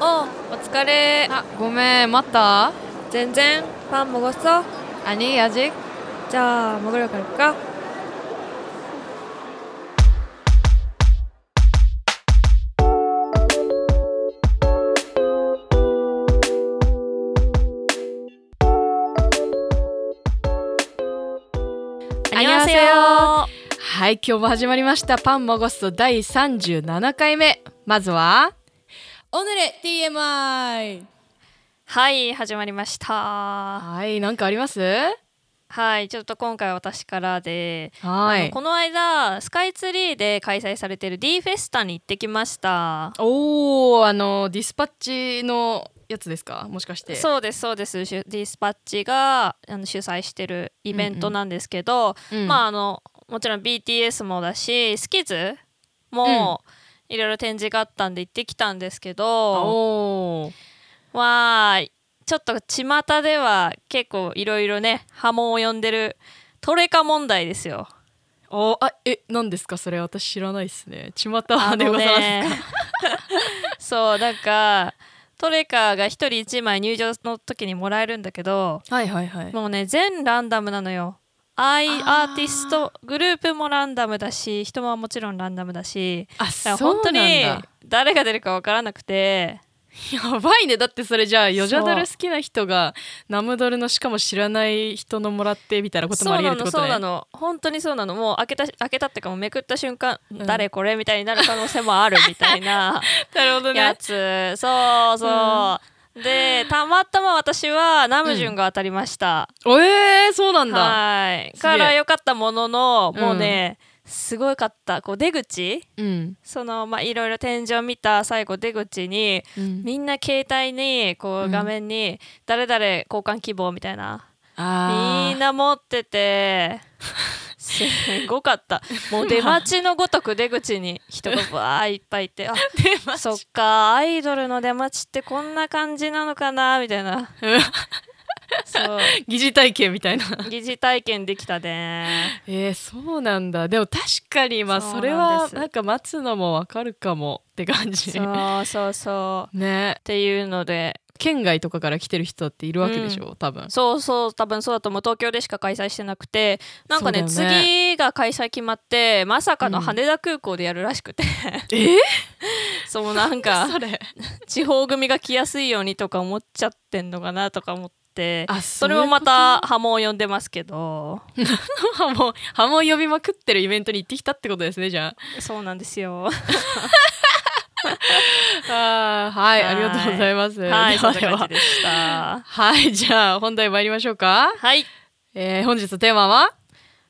어, 어疲れ. 아, 고메 맞다. 全然밥 먹었어? 아니, 아직. 자, 먹으러 갈까? 안녕하세요. はい、今日も始まりました。パンもごっそ第37回目。まずは、 오늘의 TMI. はい始まりましたはい、なんかありますはいちょっと今回私からで、はい。あのこの間スカイツリーで開催されている D フェスタに行ってきましたおー、あの、ディスパッチのやつですかもしかして。そうですそうですシュディスパッチがあの主催してるイベントなんですけど、うんまああのもちろん BTS もだしスキズも いろいろ展示があったんで行ってきたんですけど、おー。わーいちょっと巷では結構いろいろね波紋を呼んでるトレカ問題ですよ。おあ、え、何ですかそれ私知らないっすね。ちまたあのでございますね そうなんかトレカが1人1枚入場の時にもらえるんだけどか。はいはいはい。もうね全ランダムなのよ。アイアーティストグループもランダムだし人ももちろんランダムだし。あ、だ本当に。誰が出るか分からなくて。やばいね。だってそれじゃあヨジャドル好きな人がナムドルのしかも知らない人のもらってみたいなこともありえるってことね。そうなのそうなの。本当にそうなの。もう開けた開けたってかもうめくった瞬間、ん。誰これみたいになる可能性もあるみたいな なるほどやつ。そうそう、でたまたま私はナムジュンが当たりました、おえー、そうなんだ。はい。から良かったもののうん。もうね、すごかったこう出口。うん、そのまあいろいろ展示を見た最後出口にうん、みんな携帯にこううん。画面に誰々交換希望みたいな、あみんな持ってて すごかった。もう出待ちのごとく出口に人がわーいっぱいいてあ そっかアイドルの出待ちってこんな感じなのかなみたいなそう。疑似体験みたいな。疑似体験できたね。えー、そうなんだ。でも確かにまあそれはなんか待つのもわかるかもって感じ。そうそうそう。っねていうので。県外とかから来てる人っているわけでしょ、多分。そうそう。多分そうだと思う。東京でしか開催してなくて。なんかねね。次が開催決まってまさかの羽田空港でやるらしくて、え？ー、そうなんかそれ。地方組が来やすいようにとか思っちゃってんのかなとか思ってあそれもまた波紋を呼んでますけど。ハモハモ呼びまくってるイベントに行ってきたってことですねじゃそうなんですよ。あはいはい。ありがとうございます。はいそんなでは。感じでした。はいじゃあ本題参りましょうか、はい。えー、本日のテーマは？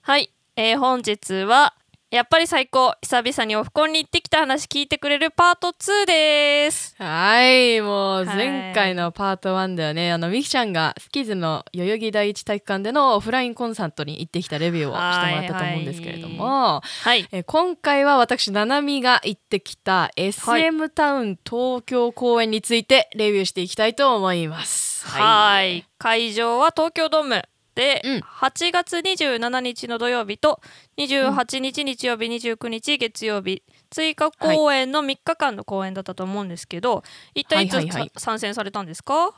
はい、えー本日はやっぱり最高久々にオフコンに行ってきた話聞いてくれるパート2です。はいもうはい前回のパート1ではね、あのミキちゃんがスキズの代々木第一体育館でのオフラインコンサートに行ってきたレビューをしてもらったと思うんですけれども、はいえー今回は私ななみが行ってきた SM タウン東京公演についてレビューしていきたいと思います。はい。会場は東京ドームで、うん。8月27日の土曜日と28日日曜日29日月曜日追加公演の3日間の公演だったと思うんですけど、一体いつ、はいはい。参戦されたんですか？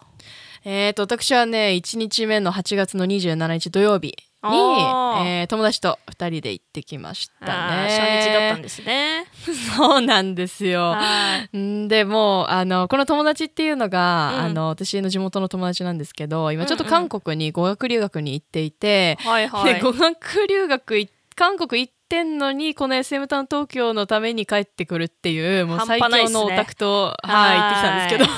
えー、と私はね1日目の8月の27日土曜日に、えー友達と2人で行ってきましたね。初日だったんですね。そうなんですよ。はい。んでもうあのこの友達っていうのが、うん。あの私の地元の友達なんですけど今ちょっとうんうん。韓国に語学留学に行っていて、はいはい。で語学留学い韓国行ってんのにこの SM タウン東京のために帰ってくるっていうもう最強のオタクと、はい、行ってきたんですけど。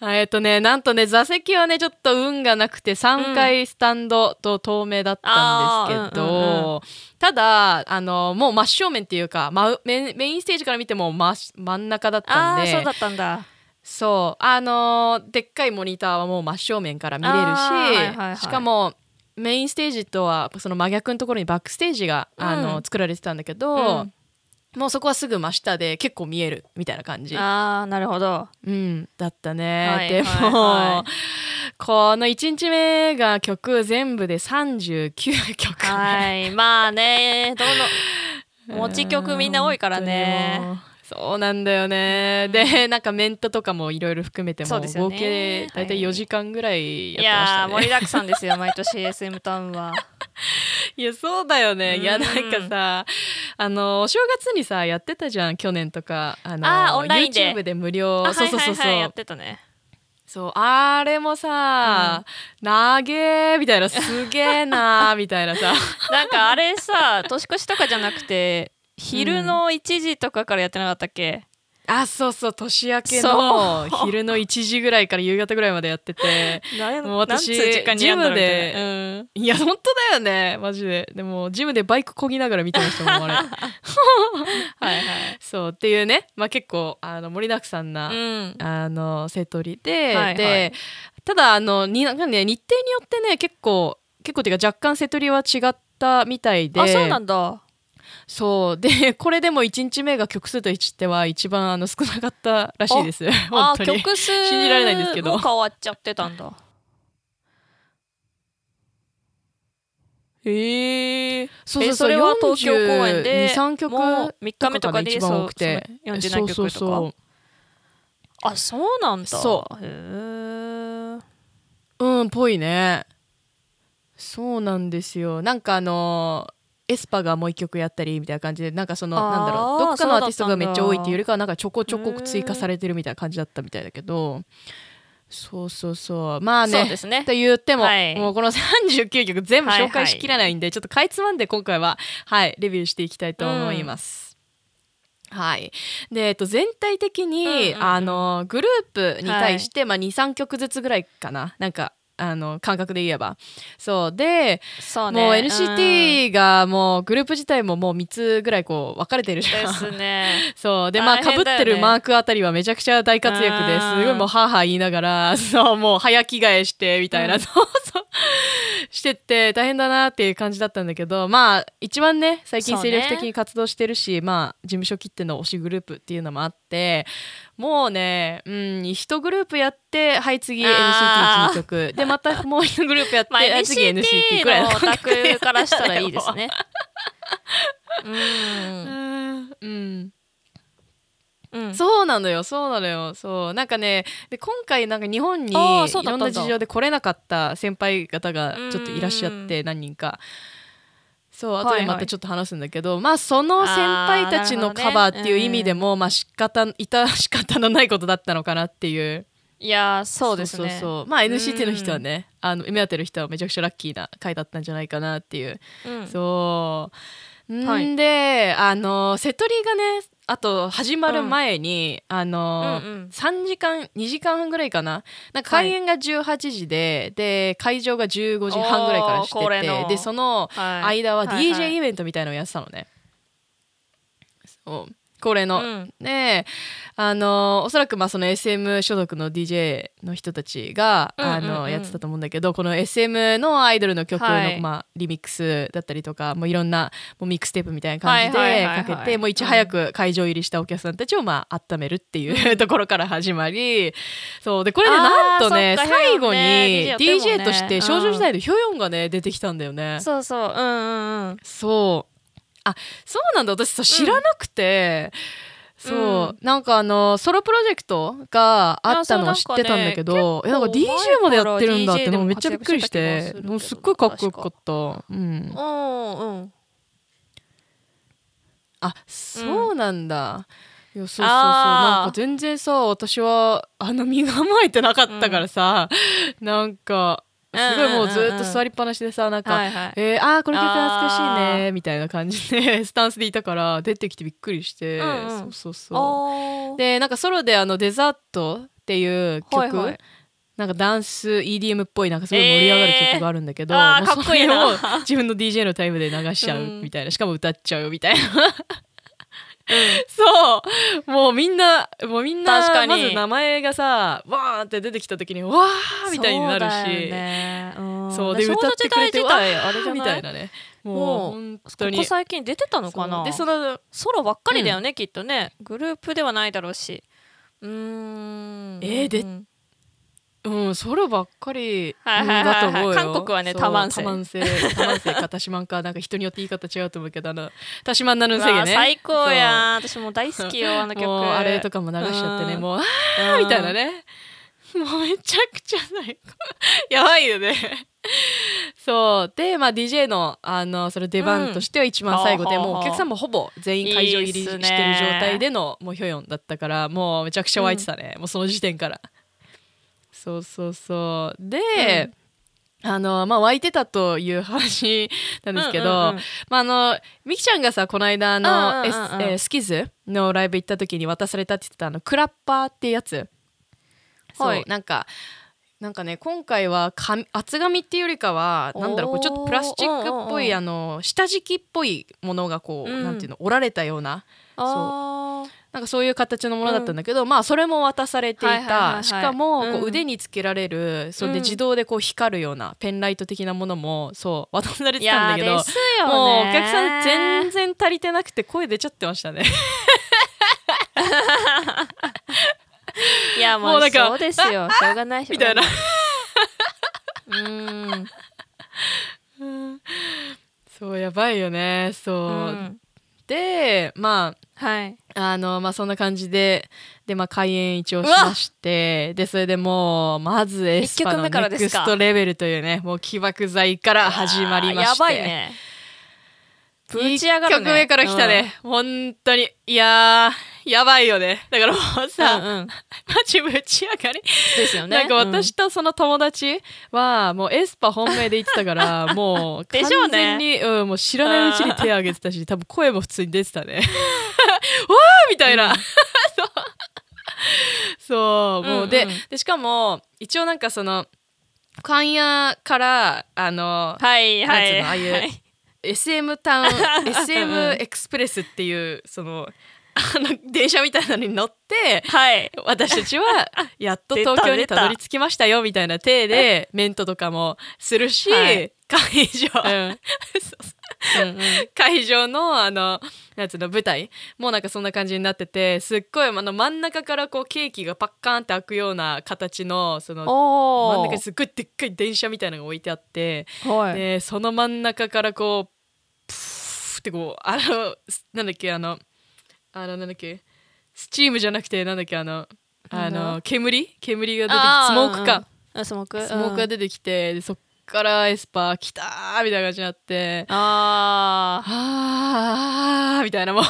えっとねなんとね座席はねちょっと運がなくて3回スタンドと透明だったんですけど、あーうんうんうん。ただあのもう真正面っていうか、ま、メメインステージから見ても真真ん中だったんで。そうだったんだ。そうあのーでっかいモニターはもう真正面から見れるし、はいはいはい。しかもメインステージとはその真逆のところにバックステージが、あのうん。作られてたんだけど、うん。もうそこはすぐ真下で結構見えるみたいな感じ、ああなるほど。うん、だったね、はいでも、はいはこの1日目が曲全部で39曲ね、はいまあねどの 持ち曲みんな多いからね。そうなんだよね、うん、でなんかメントとかもいろいろ含めても、ね、合計大体4時間ぐらいやってましたね、はい、いや盛りだくさんですよ毎年 SM タウンは。いやそうだよね、うん、いやなんかさあのお正月にさやってたじゃん去年とか。あのあオンラインで。YouTube で無料。そうそうそうそう、はいはい、やってたね。そうあれもさ「投、う、げー」みたいな「すげえな」みたいなさ。なんかあれさ年越しとかじゃなくて昼の1時とかからやってなかったっけ、うん、あそうそう年明けの 昼の1時ぐらいから夕方ぐらいまでやってて。もう私ジムで、うん、いや本当だよねマジで。でもジムでバイクこぎながら見てましたもんあれ。はいはい。そうっていうね、まあ、結構あの盛りだくさんな、うん、あのセトリで、はいはい、でただあのになんか、ね、日程によってね結構結構っていうか若干セトリは違ったみたいで。あそうなんだ。そう。で これでも1日目が曲数としては一番あの少なかったらしいです。あ あ曲数信じられないんですけど。変わっちゃってたんだ。へえ。ー、そうそう。それは東京公演で23曲もう3日目とかで一番多くてそう曲とか。そうそうあそうなんだ。そう。へえ。うんぽいね。そうなんですよ。なんかあのエスパがもう一曲やったりみたいな感じでなんかそのなんだろうどっかのアーティストがめっちゃ多いっていうよりかはなんかちょこちょこ追加されてるみたいな感じだったみたいだけど。そうそうそう。まあねそうですね。と言っても、はい、もうこの39曲全部紹介しきらないんで、はいはい、ちょっとかいつまんで今回ははいレビューしていきたいと思います。はい、で、えっと、全体的に、うんうんうん、あのグループに対して、はい、まあ、23曲ずつぐらいかな。なんかあの感覚で言えば。そう。で、ね、もう NCT がもうグループ自体ももう3つぐらいこう分かれてるじゃん。ですね。そう。でまあかぶってるマークあたりはめちゃくちゃ大活躍です。ごいもうハーハー言いながら。そう。もう早着替えしてみたいな、うん、してって大変だなっていう感じだったんだけど。まあ一番ね最近精力的に活動してるし、ね、まあ事務所切っての推しグループっていうのもあっててもうね、うん、1グループやってはい次 NCT1 曲。でまたもう1グループやって、まあ、次 NCT くらいの感覚からしたらいいですね。うん。うん。うん、そうなのよそうなのよ。そう。なんかねで今回なんか日本にいろんな事情で来れなかった先輩方がちょっといらっしゃって何人か。そう後でまたちょっと話すんだけど、はいはい、まあその先輩たちのカバーっていう意味でも、ね、まあ仕方いた仕方のないことだったのかなっていう。いやそうですね。そうまあ NCT の人はね、うん、あの目当ての人はめちゃくちゃラッキーな回だったんじゃないかなっていう、うん、そう。んで、はい、あの瀬戸リがねあと始まる前に、うん、あの、うんうん、3時間2時間半ぐらいかな。なんか開演が18時で、はい、で会場が15時半ぐらいからしててでその間は DJ イベントみたいのをやってたのね。はいはいこれの。うん、であのおそらくまあその SM 所属の DJ の人たちが、あのやってたと思うんだけどこの SM のアイドルの曲の、はい、まあ、リミックスだったりとかもういろんなもうミックステープみたいな感じでかけて、もういち早く会場入りしたお客さんたちを、まあ温めるっていう ところから始まりそう。でこれでなんとね最後に DJ として少女時代のヒョヨンがね出てきたんだよね。そうそううんうんうん、そう。あそうなんだ。私さ知らなくて、うん、そう、なんかあのソロプロジェクトがあったのを知ってたんだけどなんか,、ね、なんか DJ までやってるんだってもうめっちゃびっくりしてもうすっごいかっこよかった。うん。うんあそうなんだ、いやそうそうそう。なんか全然さ私はあの身構えてなかったからさ、うん、なんかすごいもうずっと座りっぱなしでさなんか「はいはい、えー、ああこの曲懐かしいね」みたいな感じで スタンスでいたから出てきてびっくりして、うんうん、そうそうそう。でなんかソロであの「デザート」っていう曲、いい。なんかダンス EDM っぽいなんかすごい盛り上がる曲があるんだけど、えー、かっこいいな。自分の DJ のタイムで流しちゃうみたいな、うん、しかも歌っちゃうみたいな。そう。もうみんなもうみんな確かに。まず名前がさわーって出てきた時にわーみたいになるし、ね、そう。で歌ってくれてわーみたい？なねもうここ最近出てたのかな？でそのソロばっかりだよね、う、きっとね。グループではないだろうし。うん。えー、出うん、そればっかり、だと思うよ。韓国はねそうタマンセタマンセタマンセかタシマンかなんか人によって言い方違うと思うけどあのタシマンナヌンセうわゲね最高やん私もう大好きよあの曲もうあれとかも流しちゃってね、うんもうあーみたいなねもうめちゃくちゃ最高やばいよねそうでまあ DJ のあのその出番としては一番最後で、うんもうお客さんもほぼ全員会場入りしてる状態でのもうヒョヨンだったからもうめちゃくちゃ湧いてたね、もうその時点からそうそうそう。で、あのまあ湧いてたという話なんですけど、うんうんうん。まあ、あのみきちゃんがさこの間あの、うんうんうんえースキズのライブ行った時に渡されたって言ってたあのクラッパーっていうやつ。そう、はい。なんかなんかね今回は紙厚紙っていうよりかはなんだろうちょっとプラスチックっぽいあの下敷きっぽいものがこう、うん。なんていうの折られたような。あーなんかそういう形のものだったんだけど、まあそれも渡されていはいはいはいはい。たしかもこうん。う腕につけられるそれでうん。自動でこう光るようなペンライト的なものもそう渡されいてたんだけどもうお客さん全然足りてなくて声出ちゃってましたね。いやもうなんかそうですよ。しょうがないみたいな。がうー ん。そうやばいよね。そう、うんでまはい。ああのまあそんな感じででまあ開演一応しましてでそれでもうまずエスパのネクストレベルというねもう起爆剤から始まりまして。やばいね。ぶち上がるね1曲目から来たね、本当に。いやー やばいよね。だからもううんさ、うんうん。マジぶち上がり。ですよね。なんか私とその友達はもうエスパ本命で言ってたから もう完全に、うん、もう知らないうちに手挙げてたし多分声も普通に出てたね。わーみたいな、うん。そう。もう、うんうん。ででしかも一応なんかその関屋からあのはいはい。のああいうはい。SM タウン SM エクスプレスっていうそのあの電車みたいなのに乗ってはい。私たちは やっと東京にたどり着きましたよみたいな体でメントとかもするし、はい。会場、うん。会場のあのなんつうの舞台もうなんかそんな感じになっててすっごいあの真ん中からこうケーキがパッカーンって開くような形のその真んお中にすっごいでっかい電車みたいなのが置いてあって、はい。でその真ん中からこうプーってこうあのなんだっけあのあのなんだっけ？スチームじゃなくてなんだっけあのあの煙？煙が出てきあスモークか、スモーク？スモークが出てきてでそっからエスパー来たーみたいな感じになってああーみたいなも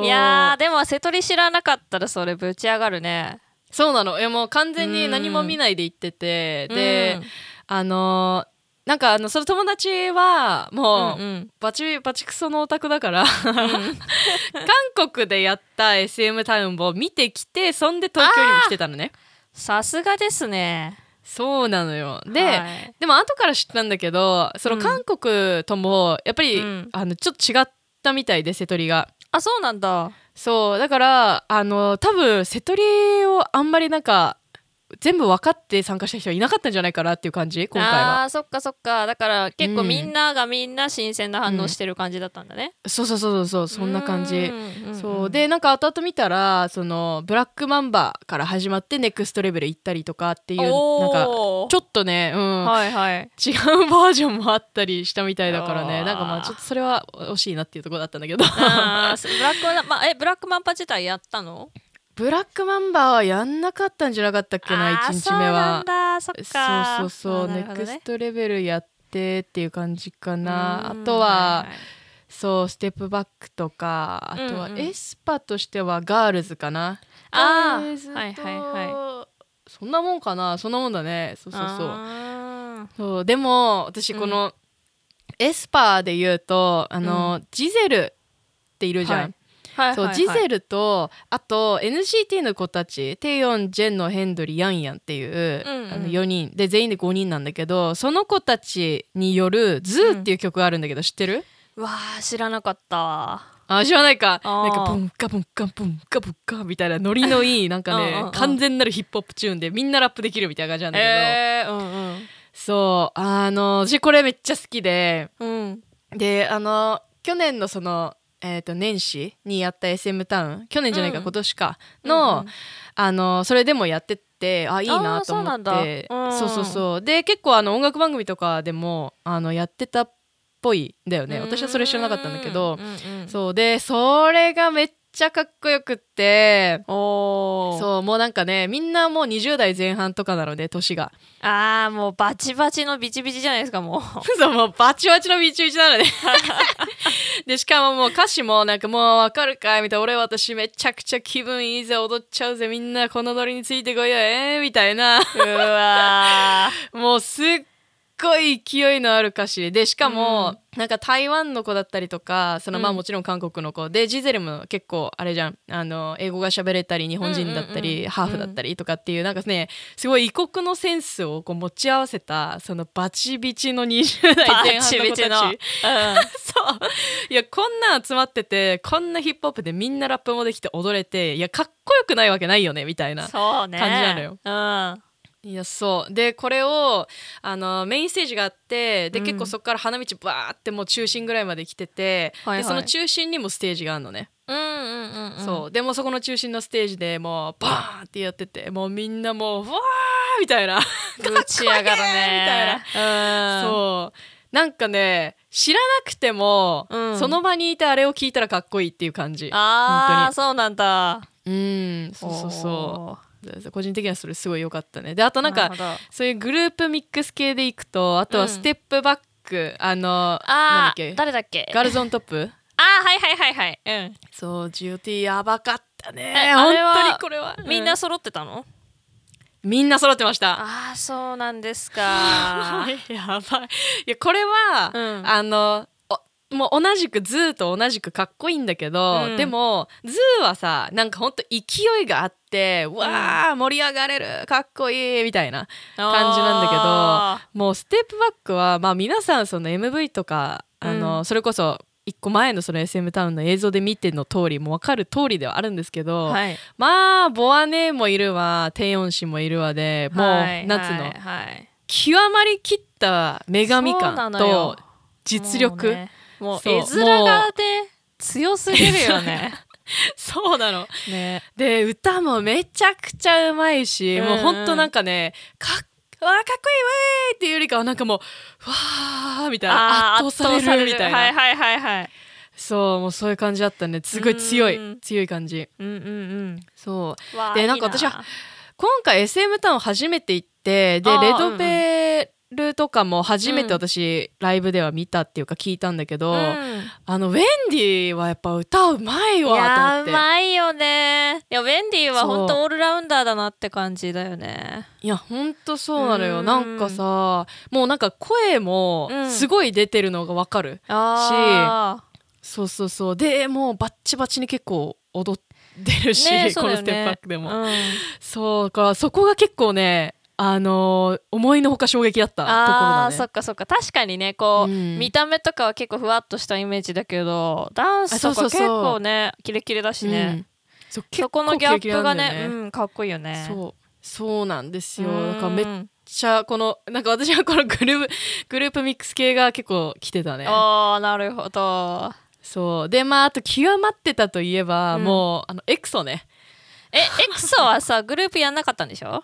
う。いやーでも瀬戸り知らなかったらそれぶち上がるね。そうなの。いやもう完全に何も見ないで行っててで、あのーなんかあのその友達はもう、うんうん。バチバチクソのオタクだから 韓国でやった SM タウンを見てきてそんで東京にも来てたのね。さすがですね。そうなのよ。で、はい。でも後から知ったんだけどそのうん。韓国ともやっぱり、うん。あのちょっと違ったみたいで瀬戸りが。あそうなんだ。そうだからあの多分瀬戸りをあんまりなんか全部分かって参加した人はいなかったんじゃないかなっていう感じ？今回は。あーそっかそっか。だから結構うん。みんながみんな新鮮な反応してる感じだったんだね、そうそうそうそうそんな感じ。んそう。でなんか後々見たらそのブラックマンバーから始まってネクストレベル行ったりとかっていうなんかちょっとね、うん。はいはい。違うバージョンもあったりしたみたいだからね。なんかまあちょっとそれは惜しいなっていうところだったんだけど。ブラックマン、ま、えブラックマンパ自体やったの？ブラックマンバーはやんなかったんじゃなかったっけなあー1日目は。そうなんだ。そっか。そうそうそう、ネクストレベルやってっていう感じかな。あうん。とは、いい。そうステップバックとかあとはうんうん。エスパとしてはガールズかな、あーガールズとはいはいはそんなもんかな。そんなもんだね。そうそうそう。あそうでも私この、aespa で言うとあの、ジゼルっているじゃん、はい。ーはいそう、はい。ジゼルとあと NCT の子たちテヨンジェノヘンドリーヤンヤンっていう、うんうん。あの4人。で全員で5人なんだけどその子たちによる「ZOO っていう曲があるんだけど知ってる？うわー知らなかった。あ知らないか。なんかブンカブンカブンカブンカみたいなノリのいい なんかうんうんうん。ね完全なるヒップホップチューンでみんなラップできるみたいな感じなんだけど、えー、うんそう。あの私これめっちゃ好きでうんうん。であの去年のそのえー、と年始にやった SM タウン去年じゃないか、うん。今年かうんの、うん。あのそれでもやっててあいいなと思あーそううんそうそうそう。で結構あの音楽番組とかでもあのやってたっぽいんだよね。私はそれ知らなかったんだけど、うんうん。そう。でそれがめっちゃかっこよくって。おー。そうもうなんかねみんなもう20代前半とかなので年が。あーもうバチバチのビチビチじゃないですかもう。そうもうバチバチのビチビチなの ででしかももう歌詞もなんかもうわかるかいみたいな。俺私めちゃくちゃ気分いいぜ踊っちゃうぜみんなこのノリについてこいよえー、みたいな。うわ もうすっごい勢いのある歌詞でしかも、なんか台湾の子だったりとかそのまあうんもちろん韓国の子でジゼルも結構あれじゃん。あの英語が喋れたり日本人だったり、うんうんうんハーフだったりとかっていうなんかねすごい異国のセンスをこう持ち合わせたそのバチビチの20代前バ半の子たち。そう。いやこんなん集まっててこんなヒップホップでみんなラップもできて踊れていやかっこよくないわけないよねみたいなそうね。感じなのよ。うんいやそう。でこれをあのメインステージがあってで、うん。結構そこから花道バーってもう中心ぐらいまで来てて、はいはい。でその中心にもステージがあるのね、うんうんうんうん。そう。でもそこの中心のステージでもうバーンってやっててもうみんなもうわーみたいな、ぶち上がるね。みそう。なんかね知らなくても、うん。その場にいてあれを聞いたらかっこいいっていう感じ。ああそうなんだ。うん。そうそうそう個人的にはそれすごい良かったね。であとなんかそういうグループミックス系でいくとあとはステップバック、あのなんだあっけ？ー誰だっけ？ガールズオントップ？あーはいはいはいはい。うん。そう GOT やばかったね。えあれは本当にこれは。みんなう揃ってたの、みんな揃ってました。ああそうなんですか。やばい。いやこれは、うん。あのおもう同じく ZOO と同じくかっこいいんだけど、うん。でも ZOO はさなんかほんと勢いがあってわあ盛り上がれるかっこいいみたいな感じなんだけどあもう Step Back は、まあ、皆さんその MV とかあの、うん。それこそ一個前のその SM タウンの映像で見ての通りもう分かる通りではあるんですけーど、はい。まあ BoA ネーもいるわテヨン氏もいるわでもう、はいなんつうの、極まりきった女神感と実力もう絵面がね強すぎるよね。そうなの。ね。で歌もめちゃくちゃうまいし、うんうん。もうほんとなんかねかっわあかっこいいわーっていうよりかはなんかもうわーみたいな圧倒されるみたいな、はいはいはいはいそうもうそういう感じだったね。すごい強い。うん。強い感じ。うんうんうん。そう。でなんか私は今回 SM タウン初めて行ってでレドペルとかも初めて私、ライブでは見たっていうか聞いたんだけど、うん。あのウェンディはやっぱ歌うまいいわと思やって。うまいよね。いやウェンディは本当オールラウンダーだなって感じだよね。いやほんとそうなのよ。うん。なんかさもうなんか声もうん。すごい出てるのがわかる、あそうそうそう。でもうバッチバチに結構踊ってるし、ねこのステップバックでも、うん。そうだからそこが結構ねあのー思いのほか衝撃だったところあだね。ーそっかそっか。確かにねこう、うん。見た目とかは結構ふわっとしたイメージだけどダンスとか結構ねキレキレだしうん。ね、そこのギャップがね結構キレキレなんだようんかっこいいよね。そう。そうなんですよ。うん。だからめっちゃこのなんか私はこのグループ グループミックス系が結構来てたね。あーなるほど。そう。でまああと極まってたといえば、うん。もうあのエクソねえエクソはさグループやんなかったんでしょ？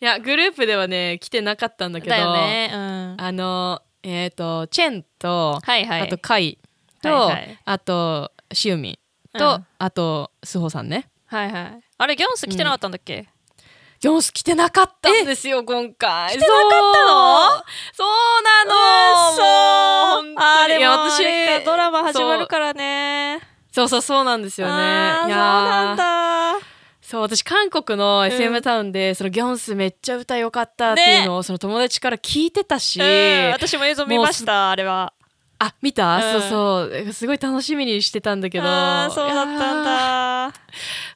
いやグループではね来てなかったんだけどだよねうん。あのえっ、とチェンと、はいはい。あとカイと、はいはい。あとシウミンと、うん。あとスホさんね。はいはい。あれギョンス来てなかったんだっけ、ヨンス来てなかったんですよ今回。来てなかったの？そう。なの。そうあーでも私ドラマ始まるからね。そう。そうそうなんですよね。あーそういやー。なんだそう私韓国の SM タウンで、そのギョンスめっちゃ歌良かったっていうのを、その友達から聞いてたし、うん。私も映像見ましたあれは。あ見た、うん。そうそう。すごい楽しみにしてたんだけど。あーそうだったんだ。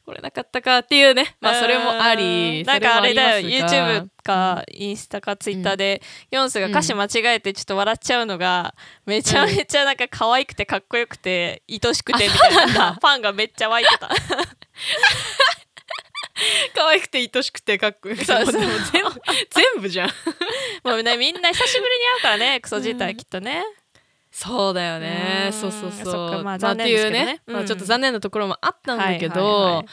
これなかったかっていうね。まあそれもあうりんなんかあれだよ。YouTube かインスタか Twitter でヨンスが歌詞間違えてちょっと笑っちゃうのがめちゃめちゃなんか可愛くてかっこよくて愛しくてみたいな。ファンがめっちゃ湧いてた 可愛くて愛しくてかっこよくて全部全部じゃん。もうねみんな久しぶりに会うからねクソ自体きっとね。そうだよね。そうそうそう。まあまあ残念ですけどね。っていうね、まあ、うんちょっと残念なところもあったんだけど、はいはいはい。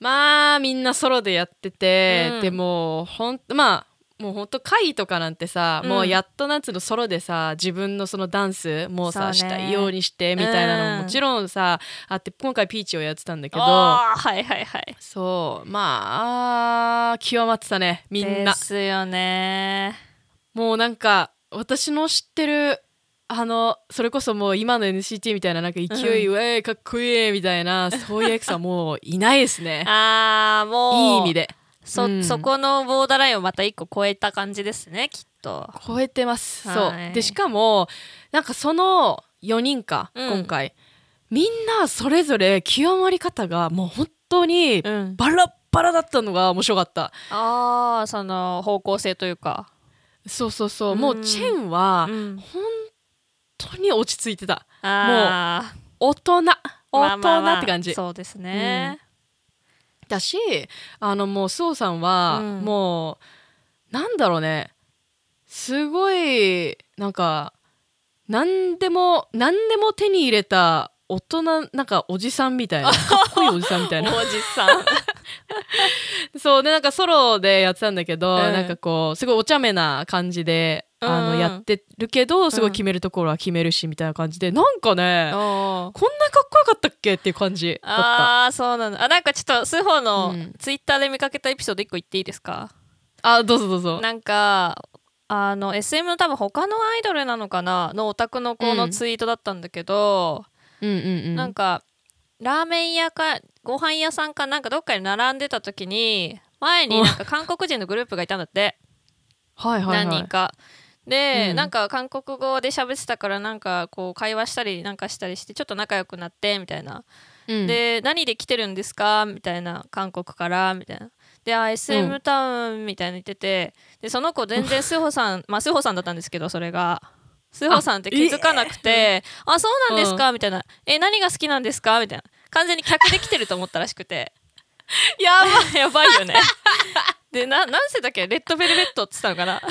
まあみんなソロでやってて、うん。でもほんまあもうほんと会とかなんてさ、うん。もうやっとなんつうのソロでさ自分のそのダンスもうさそうね。したいようにしてみたいなのうん。ももちろんさあって今回ピーチをやってたんだけどあーはいはいはい。そうまあ極まってたねみんな。ですよね。もうなんか私の知ってるあのそれこそもう今の NCT みたいななんか勢い、ううえーかっこいいみたいなそういうエクサもういないですね。あーもう。いい意味でそ,、うん。そこのボーダーラインをまた一個超えた感じですねきっと。超えてます、はい。そう。でしかもなんかその4人か、うん。今回。みんなそれぞれ極まり方がもう本当にうん。バラッバラだったのが面白かった。ああその方向性というか。そうそうそう、うん。もうチェンはうん。本当に落ち着いてた。あー。大人。大まあ人まあまあ。って感じ、そうですね、だしあのもうスオさんはうん。もう、なんだろうね。すごいなんか何でも何でも手に入れた大人なんかおじさんみたいな。かっこいいおじさんみたいな。おじさん。そうでなんかソロでやってたんだけど、うん。なんかこうすごいお茶目な感じで、あうんうん。のやってるけどすごい決めるところは決めるしみたいな感じでなんかねこんなかっこよかったっけっていう感じだった。ああそうなんだ。あなんかちょっとスホのうん。ツイッターで見かけたエピソード一個言っていいですか、あどうぞどうぞ。なんかあの SM の多分他のアイドルなのかなのオタクの子うん。のツイートだったんだけど、うんうんうん、なんかラーメン屋かご飯屋さんかなんかどっかに並んでた時に前になんか韓国人のグループがいたんだって。はいはいはい、何人か。で、うん。なんか韓国語で喋ってたからなんかこう会話したりなんかしたりしてちょっと仲良くなってみたいな。うん、で何で来てるんですか？みたいな韓国から。みたいな。であ SM タウンみたいな言ってて。でその子全然スホさん まあスホさんだったんですけどそれが。スホさんって気づかなくて。あそうなんですか？みたいな。え何が好きなんですか？みたいな。完全に客で来てると思ったらしくて。やば やばいよねでな何世だっけ？レッドベルベットって言ってたのかな？マ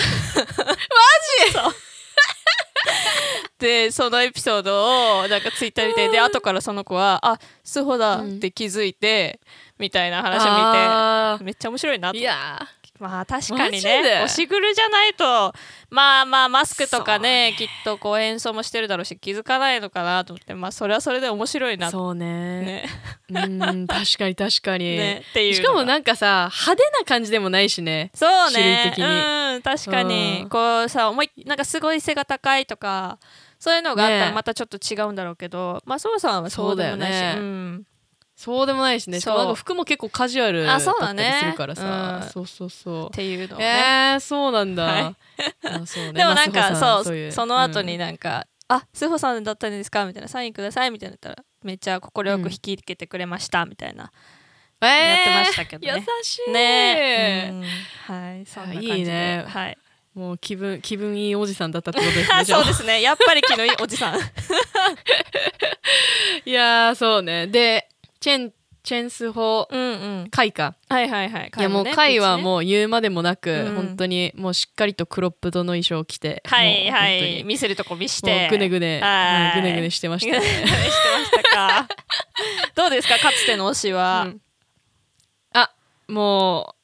ジ？そう。でそのエピソードをなんかツイッター見てで後からその子は「あスホだ」って気づいて、みたいな話をあ見てめっちゃ面白いなとーいやまあ確かにね押しぐるじゃないと。まあまあマスクとかねきっとこう演奏もしてるだろうし気づかないのかなと思ってまあそれはそれで面白いなと。そうね。ね。うん 確かに確かに、ねっていうしかもななんかさ派手な感じでもないしね。そうね。うん確かに。うん。こうさ思いなんかすごい背が高いとかそういうのがあったらね。またちょっと違うんだろうけど、まあそうさんはそうでもないし。そうだよね。うんそうでもないしね。しかもそうなんか服も結構カジュアルだあったそうだね。りするからさ。うん。そうそうそう。っていうのをね、えー、そうなんだ、はい。あそうね。でもなんか、まあそうその後にうん。なんか「あスホさんだったんですか?」みたいな「サインください」みたいな言ったらめっちゃ快く引き受けてくれましたみたいな、えーやってましたけどね。優しい。ね。うん。はいそんな感じで。いいね。はい。もう気分気分いいおじさんだったってことですね そうですね。やっぱり気のいいおじさん。いやーそうね。でチェンチェンスホうんうん。カイか。はいはいはい。いやもうカイはうもう言うまでもなく、うん。本当にもうしっかりとクロップドの衣装を着てはいはい。見せるとこ見しもてうぐねぐね、はい。うんぐねぐねしてました。ね。してましたか。どうですかかつての推しは、うん。あも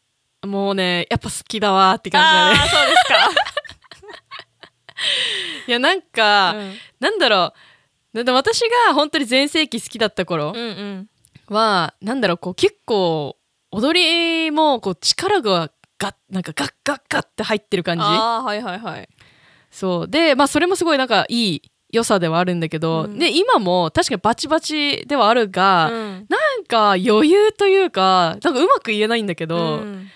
うもうねやっぱ好きだわーって感じだね。そうですか。いやなんか、うん。なんだろう。だって私が本当に全盛期好きだった頃うんうんは、なんだろうこう結構踊りもこう力がガッなんかガッガッガッって入ってる感じ。ああはいはいはい。そう。でまあそれもすごいなんかいい良さではあるんだけど、うん。で今も確かにバチバチではあるが、うん。なんか余裕というかなんかうまく言えないんだけど、うん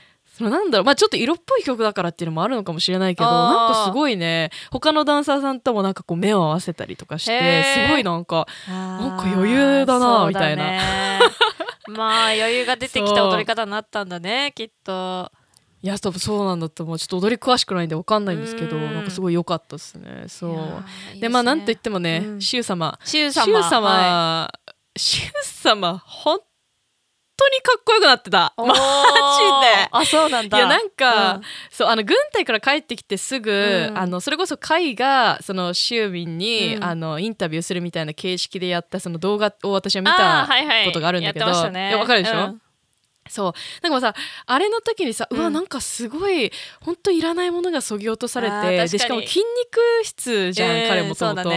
なんだろう。まあちょっと色っぽい曲だからっていうのもあるのかもしれないけどなんかすごいね。他のダンサーさんともなんかこう目を合わせたりとかしてすごいなんかなんか余裕だなみたいな。まあ余裕が出てきた踊り方になったんだねきっと。いや多分そうなんだと思う。ちょっと踊り詳しくないんでわかんないんですけどうん。なんかすごい良かったですね。そう。でまあなんとすいってもね、うん。シュウ様。シュウシュウ様。は様シュウ様本当にかっこよくなってた。マジで。あそうなんだ。いやなんか、うん。そうあの軍隊から帰ってきてすぐ、うん。あのそれこそカイがそのシュウミンに、うん。あのインタビューするみたいな形式でやったその動画を私は見たはいはい。ことがあるんだけど、やってましたね。いやわかるでしょ、うん。そう。なんかさあれの時にさ、うわうんなんかすごい本当いらないものがそぎ落とされてでしかも筋肉質じゃん、うん彼もとそうもと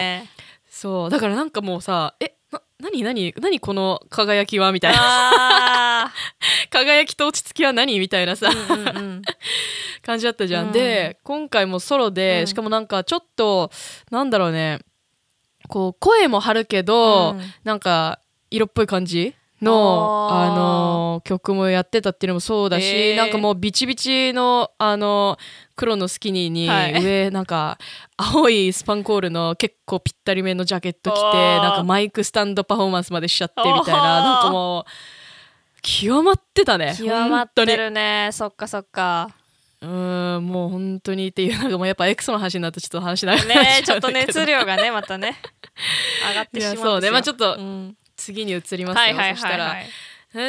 そう。だからなんかもうさえな何何何この輝きはみたいな。あ 輝きと落ち着きは何みたいなさ、ーうんうんうん。感じだったじゃん、うん。で今回もソロで、うん。しかもなんかちょっとなんだろうねこう声も張るけど、うんなんか色っぽい感じのあの曲もやってたっていうのもそうだし、へー。なんかもうビチビチのあの黒のスキニーにはい。上なんか青いスパンコールの結構ぴったりめのジャケット着てなんかマイクスタンドパフォーマンスまでしちゃってみたいななんかもう極まってたね極まってるね。そっかそっか。うーんもう本当にっていうなんかもうやっぱエクソの話になるとちょっと話しながらねちょっと熱量がねまたね上がってしまうそうね。まあちょっとうん次に移りますよ、はいはいそしたら。はいはい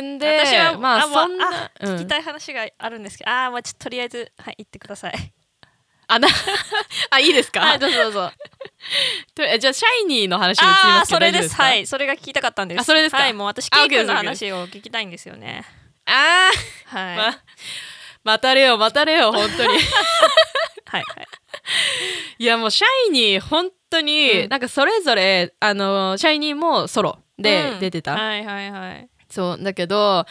んで私はまあそんなあうん。聞きたい話があるんですけど、ああもうちょっととりあえずはい言ってください。あな あいいですか、はいどうぞどうぞ。とえじゃあシャイニーの話に移りああますけどそれです。はいそれが聞きたかったんです。あそれですか？はいもう私キあー OK です君の話を聞きたいんですよね。あはい、ー、ま待たれよ待たれよ本当に。はいはい。いやもうシャイニー本当に、うん。なんかそれぞれあのシャイニーもソロでうん。出てた、はいはいはい。そうだけど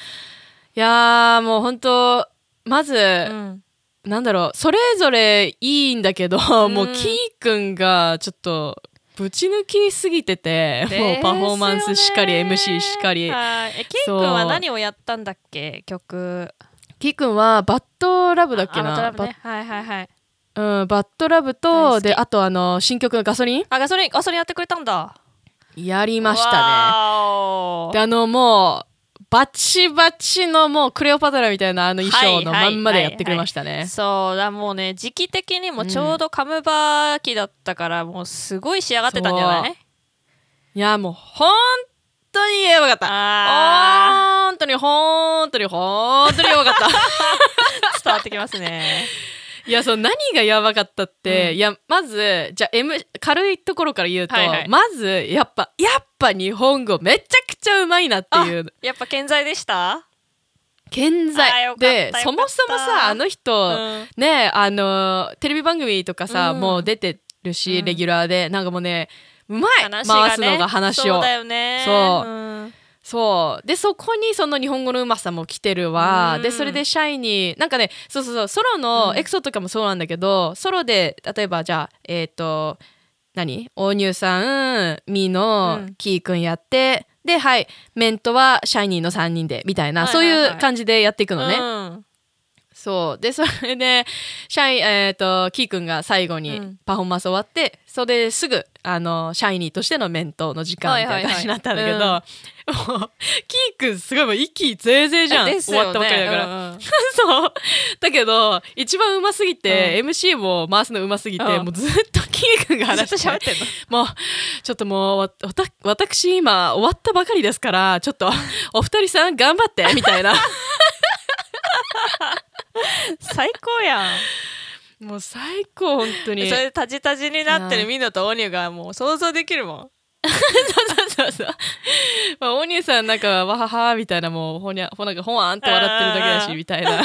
いやーもう本当まず、うん。なんだろうそれぞれいいんだけど、ん。もうキーくんがちょっとぶち抜きすぎてて、もうパフォーマンスしっかり MC しっかり。はい。えキー君は何をやったんだっけ？曲。キーくんはバッドラブだっけな？ブね。はいはいはい。バ,、うん、バッドラブ大とであとあの新曲のガソリン？あガソリンガソリンやってくれたんだやりましたね。あのもうバチバチのもうクレオパトラみたいなあの衣装のまんまでやってくれましたね、そうだもうね時期的にもちょうどカムバ期だったから、もうすごい仕上がってたんじゃない？いやもう本当にやばかった。あ本当に本当に本当にやばかった。ー 伝わってきますねいやそう何がやばかったって、うん。いやまずじゃあ、M、軽いところから言うと、はいはい。まずやっぱやっぱ日本語めちゃくちゃうまいなっていう。やっぱ健在でした？健在。でそもそもさあの人、うん。ねあのテレビ番組とかさ、うん。もう出てるし、うん。レギュラーでなんかもうねうまい、ね回すのが話を。そうだよねそう。でそこにその日本語のうまさも来てるわ、うん。でそれでシャイニーなんかねそうそうそうソロのうん。エクソとかもそうなんだけど、ソロで例えばじゃあえっ、と何？大乳さんミーのうん。キーくんやって、ではいメントはシャイニーの3人でみたいな、はいはいはい。そういう感じでやっていくのね、うんそう。でそれでシャイ、えー、とキーくんが最後にうん。パフォーマンス終わって、それですぐあのシャイニーとしてのメントの時間みたいな感じになったんだけど、は もうキーくんすごいもう息ぜいぜいじゃん、ね。終わったばっかりだから、うんうん そう。だけど一番うますぎて、MC も回すのうますぎて、うん。もうずっとキーくんが話して喋ってんの？もうちょっともうわわた私今終わったばかりですからちょっとお二人さん頑張ってみたいな 最高やん。もう最高本当に。それでタジタジになってるミノとオニュがもう想像できるもん。そうそうそう。まあ、お兄さんなんかわははみたいなもうほにゃほなんかほわんって笑ってるだけだしみたいな。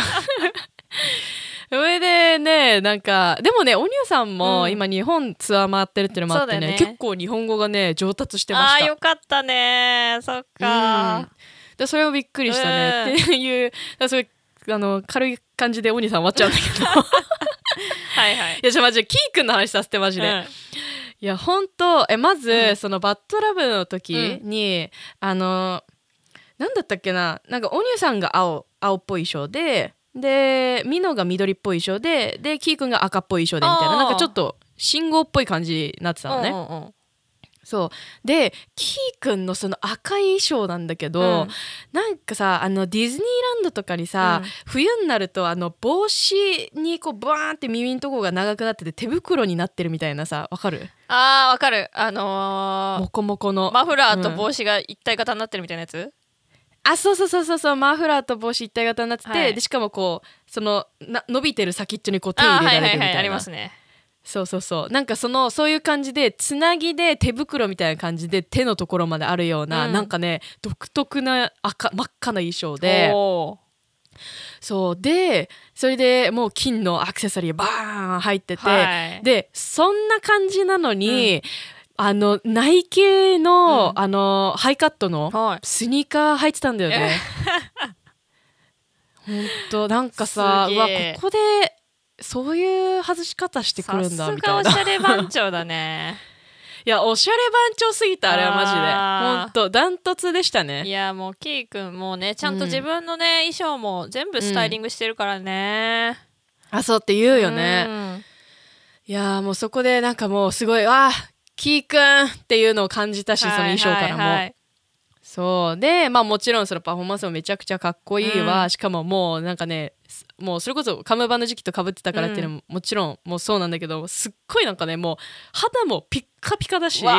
それでねなんかでもねお兄さんもうん。今日本ツアー回ってるっていうのもあってね,、そうだよね。結構日本語がね上達してまあした。ーよかったね。そっうん。かでそれもびっくりしたね、っていうだからそれあの軽い感じでお兄さん終わっちゃうんだけど。はいはい。いやじゃあマジでキーくんの話させてマジで。うん。いや本当えまず、うん。そのバッドラブの時に、あのなんだったっけななんかお兄さんが青青っぽい衣装ででミノが緑っぽい衣装ででキーくんが赤っぽい衣装でみたいななんかちょっと信号っぽい感じになってたのね、うんうんうんそう。でキーくんのその赤い衣装なんだけど、うん。なんかさあのディズニーランドとかにさ、うん。冬になるとあの帽子にこうバーンって耳のとこが長くなってて手袋になってるみたいなさわかる？あーわかる。あのモコモコの。ーマフラーと帽子が一体型になってるみたいなやつ？あそうそうそうそうそうマフラーと帽子一体型になってて、はい。でしかもこうそのな伸びてる先っちょにこう手あ入れらはいはいはいれるみたいなありますねそうそうそう。なんかそのそういう感じでつなぎで手袋みたいな感じで手のところまであるような、うん。なんかね独特な赤真っ赤な衣装で。そう。でそれでもう金のアクセサリーバーン入ってて、はい。でそんな感じなのに、あのナイキの、うん。あのハイカットのはい。スニーカー履いてたんだよね。ほんとなんかさうわここでそういう外し方してくるんださみたいな。すがおしゃれ番長だね。いやおしゃれ番長すぎたあれはマジで。ほんとダントツでしたいね。やもうキーくんもうねちゃんと自分のね、衣装も全部スタイリングしてるからね、あそうって言うよね。うん。いやーもうそこでなんかもうすごいあーキーくんっていうのを感じたしその衣装からも。はいはいはいそう。でまあもちろんそのパフォーマンスもめちゃくちゃかっこいいわ、うん。しかももうなんかねすもうそれこそカムバの時期とかぶってたからっていうのも、もちろんもうそうなんだけどすっごいなんかねもう肌もピッカピカだしわ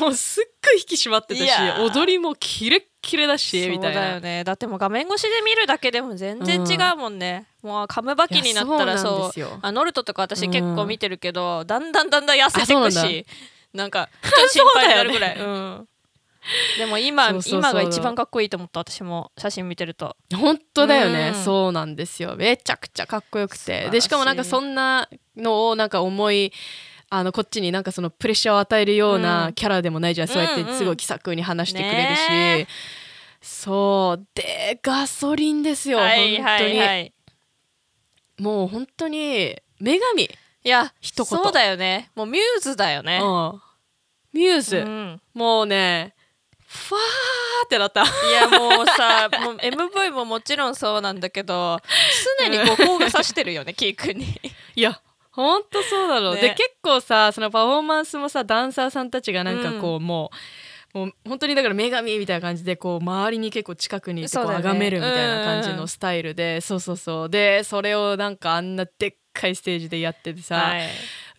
もうすっごい引き締まってたし踊りもキレッキレだしみたいなそうだよね。だってもう画面越しで見るだけでも全然違うもんね、もうカムバキになったらそうあノルトとか私結構見てるけど、だんだんだんだん痩せてくしなんかちょっと心配になるぐらい、うん、でも今今が一番かっこいいと思った私も写真見てると。本当だよね、うん。そうなんですよ。めちゃくちゃかっこよくて。でしかもなんかそんなのをなんか思いあのこっちになんかそのプレッシャーを与えるよううなん。キャラでもないじゃん、そうやってすごい気さくに話してくれるし、ねそう。でガソリンですよ、はいは本当に、いはい。もう本当に女神、いや一言。そうだよね。もうミューズだよね、うん、ミューズ、うん。もうねファーってなった。いやもうさ もう MV ももちろんそうなんだけど常に五光が差してるよねキー君に。いやほんとそうだろう、ね。で結構さそのパフォーマンスもさダンサーさんたちがなんかこう、もうもう本当にだから女神みたいな感じでこう周りに結構近くにいてこう崇めるみたいな感じうんうん。うんのスタイルで、そうそうそう。でそれをなんかあんなでっかいステージでやっててさ、はい。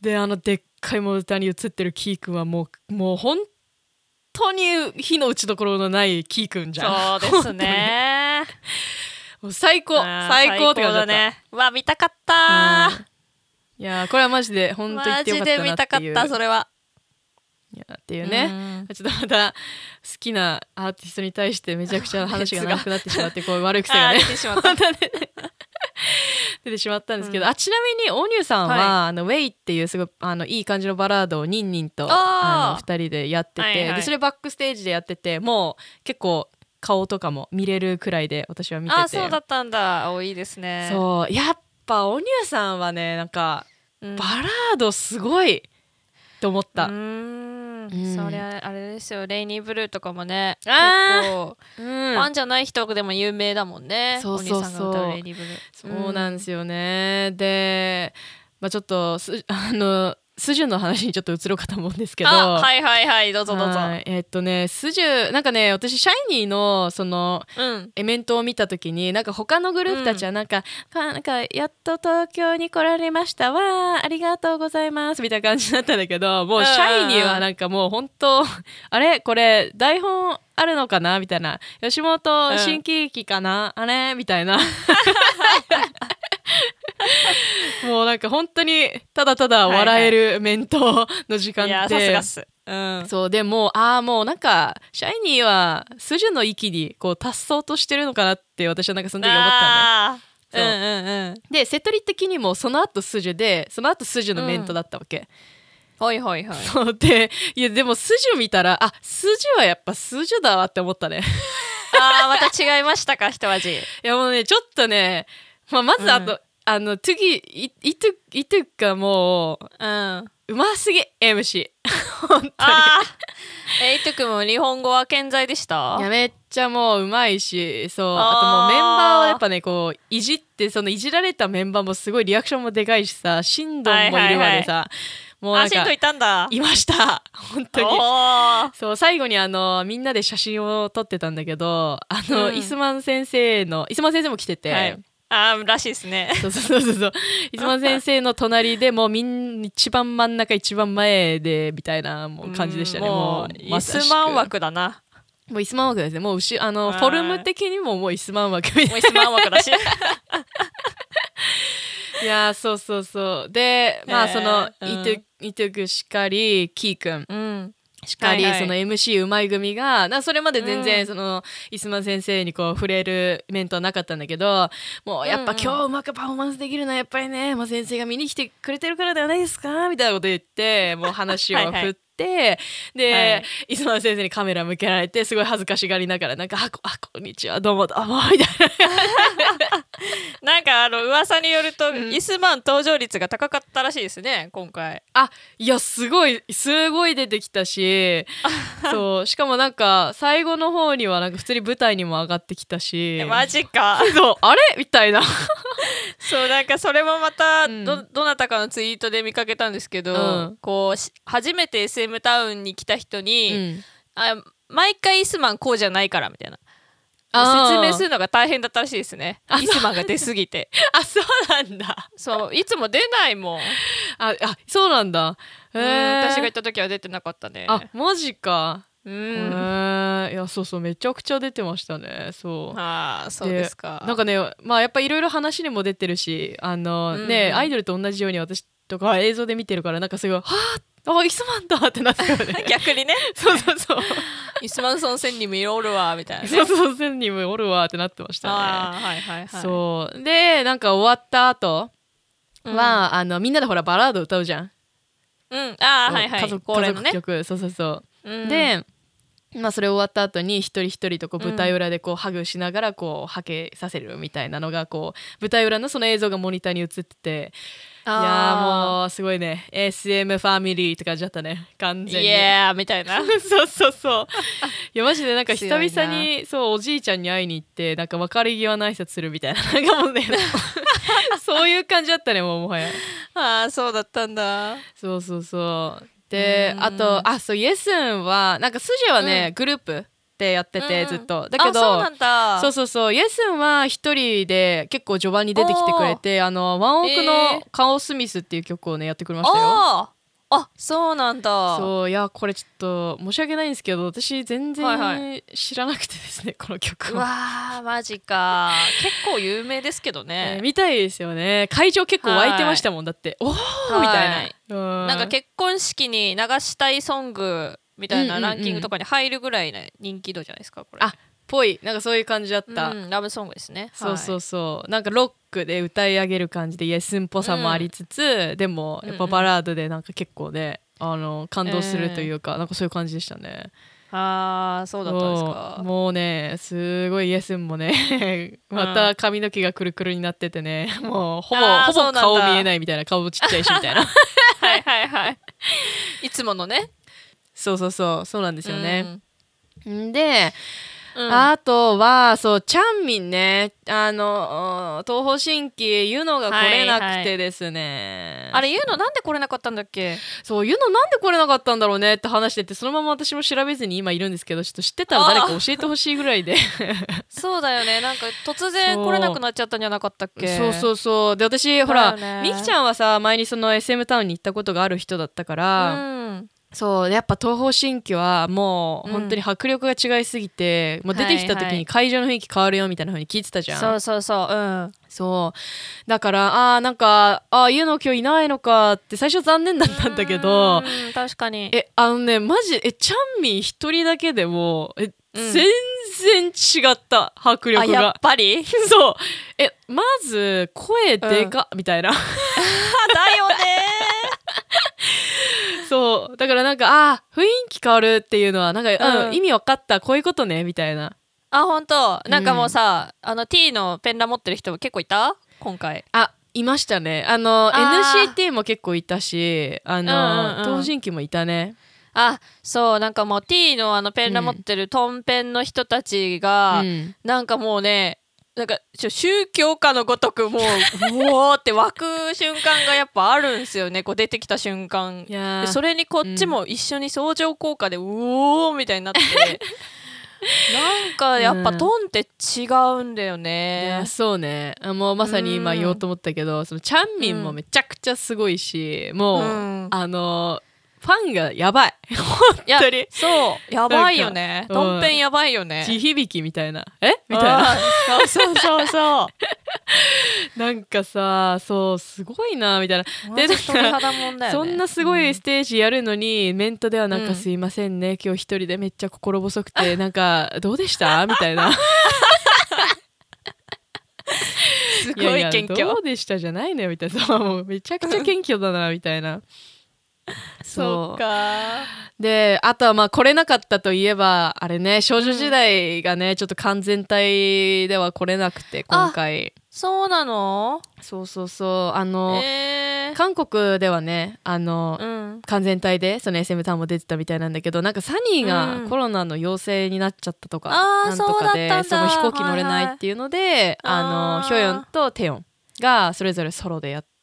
であのでっかいモニターに映ってるキーくんはもうもう本当に火の打ちどころのないキーくんじゃん。そうですね。もう最高。最高って感じだね。うわ見たかった。うん。いやーこれはマジで本当言マってよかったジで見なったていう。かったそれは。いやっていうね、うん。ちょっとまた好きなアーティストに対してめちゃくちゃ話が長くなってしまってこう悪い癖がね。出てしまった 出てしまったんですけど、うん。あちなみにオニューさんは、はあのウェイっていうすごいあのいい感じのバラードをニンニンとあの二人でやってて、はいはい。でそれバックステージでやっててもう結構顔とかも見れるくらいで私は見てて。あそうだったんだ。おいいですね。そう。やっぱオニューさんはねなんかうん。バラードすごいって思った、うーんうん。そりゃあれですよ。レイニーブルーとかもね結構うん。ファンじゃない人でも有名だもんねそうそうそう。お兄さんが歌うレイニーブルー。そうなんですよね、で、まあ、ちょっとす あのスジュの話にちょっと移ろうかと思うんですけど。あはいはいはいどうぞどうぞ。はいえっとねスジュなんかね私シャイニーのそのうん。エメントを見た時になんか他のグループたちはなんか,、かなんかやっと東京に来られました。わーありがとうございます。みたいな感じだったんだけどもうシャイニーはなんかもう本当あれ？これ台本あるのかな？みたいな。吉本新喜劇かな、あれ？みたいな もうなんか本当にただただ笑えるメントの時間いやで、さすがっす。うん。そう。でもうああもうなんかシャイニーはスジュの域にこう達そうとしてるのかなって私はなんかその時思ったねう。うんうんうん。でセトリ的にもその後スジュでその後スジュのメントだったわけ、はいはいはい。そう。でいやでもスジュ見たらあスジュはやっぱスジュだわって思ったね。あーまた違いましたか一味。いやもうねちょっとね、まあ、まずあと、あの次いいといとかもうん。あううますぎ MC 本当に。えいとくんも日本語は健在でした？いやめっちゃもううまいしそう。あともうメンバーをやっぱねこういじってそのいじられたメンバーもすごいリアクションもでかいしさシンドンもいるわでさ、もうなんかあしんどいたんだ。いました。本当に。そう最後にあのみんなで写真を撮ってたんだけどあの、うん。イスマン先生のイスマン先生も来てて、はいあーらしいですね。そうそうそうそう。イスマン先生の隣でもうみん一番真ん中一番前でみたいなもう感じでしたね。うんももううイスマン枠だな。もうイスマン枠ですね。もう後あのはいフォルム的にももうイスマン枠みたいもうイスマン枠だし。な いやーそうそうそう。でまあそのうん。イトゥイトゥクしかりキーくん。うんしかり、その MC うまい組がなそれまで全うん。然その、イスマン先生にこう触れるメントはなかったんだけどもうやっぱ、今日うまくパフォーマンスできるのはやっぱりねもう先生が見に来てくれてるからではないですかみたいなこと言ってもう話を 振ってで、はい。イスマン先生にカメラ向けられてすごい恥ずかしがりながらなんか「あこあこんにちはどうもどうも」みたいな なんかあの噂によると、うん。イスマン登場率が高かったらしいですね今回。あいやすごいすごい出てきたし そうしかもなんか最後の方にはなんか普通に舞台にも上がってきたし。マジか。そうあれ？みたいな。そうなんかそれもまたうん。ど,、どなたかのツイートで見かけたんですけど、うん。こうし初めて SM タウンに来た人うに、ん。あ毎回イスマンこうじゃないからみたいな説明するのが大変だったらしいですね。イスマンが出すぎて。あそうなんだ。そういつも出ないもん、ああそうなんだ。へうんえ私が行った時は出てなかったね。あマジか。うへんえいやそうそうめちゃくちゃ出てましたね。そう。あーそうですか。なんかねまあやっぱいろいろ話にも出てるしあの、うんねアイドルと同じように私とか映像で見てるからなんかすごい「はああイスマンだ!」ってなったよね。逆にね。そうそうそう。イスマンソン1000人もいるおるわみたいな、ね、そうそう1000人もおるわってなってましたね。はいはいはい。そう。でなんか終わった後うん。は、あのみんなでほらバラード歌うじゃん。うん。ああはいはい。家族ね。家族曲。そうそうそう、うん。でまあそれ終わった後に一人一人とこううん。舞台裏でこうハグしながらこうはけさせるみたいなのがこう舞台裏のその映像がモニターに映ってていやもうすごいね。SM ファミリーって感じだったね完ー全に。イエーみたいな。そうそうそう。いやマジでなんか久々にそうおじいちゃんに会いに行ってなんか別れ際の挨拶するみたいな。なんかもうね そういう感じだったねもうもはや。ああそうだったんだ。そうそうそうでうん。あとあそうイエスンはなんかスジはね、うん。グループでやってて、うん。ずっと。だけどあそうそうそうイエスンは一人で結構序盤に出てきてくれてあのワンオクえのー「カオスミス」っていう曲をねやってくれましたよ。あそうなんだ。そういやこれちょっと申し訳ないんですけど私全はいは然知らなくてですね、この曲うは。わーマジか。結構有名ですけどえーね、見たいですよね。会場結構湧い。てましたもんだって。おおみたいな、うん。なんか結婚式に流したいソングみたいなうんうんうん。ランキングとかに入るぐらいの人気度じゃないですかこれ。あぽいなんかそういう感じだった、うん、ラブソングですね。そうそうはいそう。なんかロックで歌い上げる感じでイエスンっぽさもありつつ、でもやっぱバラードでなんか結構ねあの感動するというか、なんかそういう感じでしたね。あーそうだったんですか。もうねすごいイエスンもねまた髪の毛がくるくるになっててね もうほぼほぼ顔見えないみたいな顔ちっちゃいしみたいな。はいはいはい。いつものね。そうそうそうそうなんですよね、ん。で、うん。うんあとはそうチャンミンね。あの東方神起ユノが来れなくてですね、あれ言うのなんで来れなかったんだっけ？そうユノなんで来れなかったんだろうねって話しててそのまま私も調べずに今いるんですけどちょっと知ってたら誰か教えてほしいぐらいで。そうだよね。なんか突然来れなくなっちゃったんじゃなかったっけ？そうそうそう。で私ほらね。みきちゃんはさ前にその SM タウンに行ったことがある人だったから、うんそうやっぱ東方神起はもううん。本当に迫力が違いすぎて、もう出てきた時に会場の雰囲気変わるよみたいな風に聞いてたじゃん、そうそうそううん。そう。だからあーなんかああいうの今日いないのかって最初残念だったんだけどうん確かに。えあのねマジえチャンミン一人だけでもえ、うん。全然違った迫力あやっがぱり？そう。えまず声でかっ、みたいな。だよね そう。だからなんかあー雰囲気変わるっていうのはなんか、うん。うん意味わかったこういうことねみたいな。あ本当。なんかもうさ、あの T のペンラ持ってる人も結構いた？今回。あいましたね。あの NCT も結構いたしあの、うんうんもいたね。あそうなんかもう T のあのペンラ持ってるトンペンの人たちが、うん。なんかもうねなんか宗教家のごとくもう うおーって湧く瞬間がやっぱあるんですよね。こう出てきた瞬間。それにこっちも一緒に相乗効果でうおーみたいになって。なんかやっぱトンって違うんだよいねや、そうね。あもうまさに今言おうと思ったけどそのチャンミンもめちゃくちゃすごいしもう、うん。あのファンがやばい。本当に。そう。やばいよね。なんかドンペンやばいよね。地響きみたいな。え？みたいな。そうそうそう なんかさそうすごいなみたいな。でで鳥肌もんだよね。そんなすごいステージやるのに、メントではなんうんかすいませんね、今日一人でめっちゃ心細くて なんかどうでした？みたいな。すごいやいやい謙虚。どうでした？じゃないのよみたいな。そうもうめちゃくちゃ謙虚だなみたいな そう。か。であとはまあ来れなかったといえばあれね少女時代がね、ちょっと完全体では来れなくて今回。そうなの？そうそうそう。あの、え。ー、韓国ではねあの、うん。完全体でその SM タウンも出てたみたいなんだけどなんかサニーうん。がコロナの陽性になっちゃったとか、あーなんとかでその飛行機乗れないっていうので、あのあーヒョヨンとテヨンがそれぞれソロでやって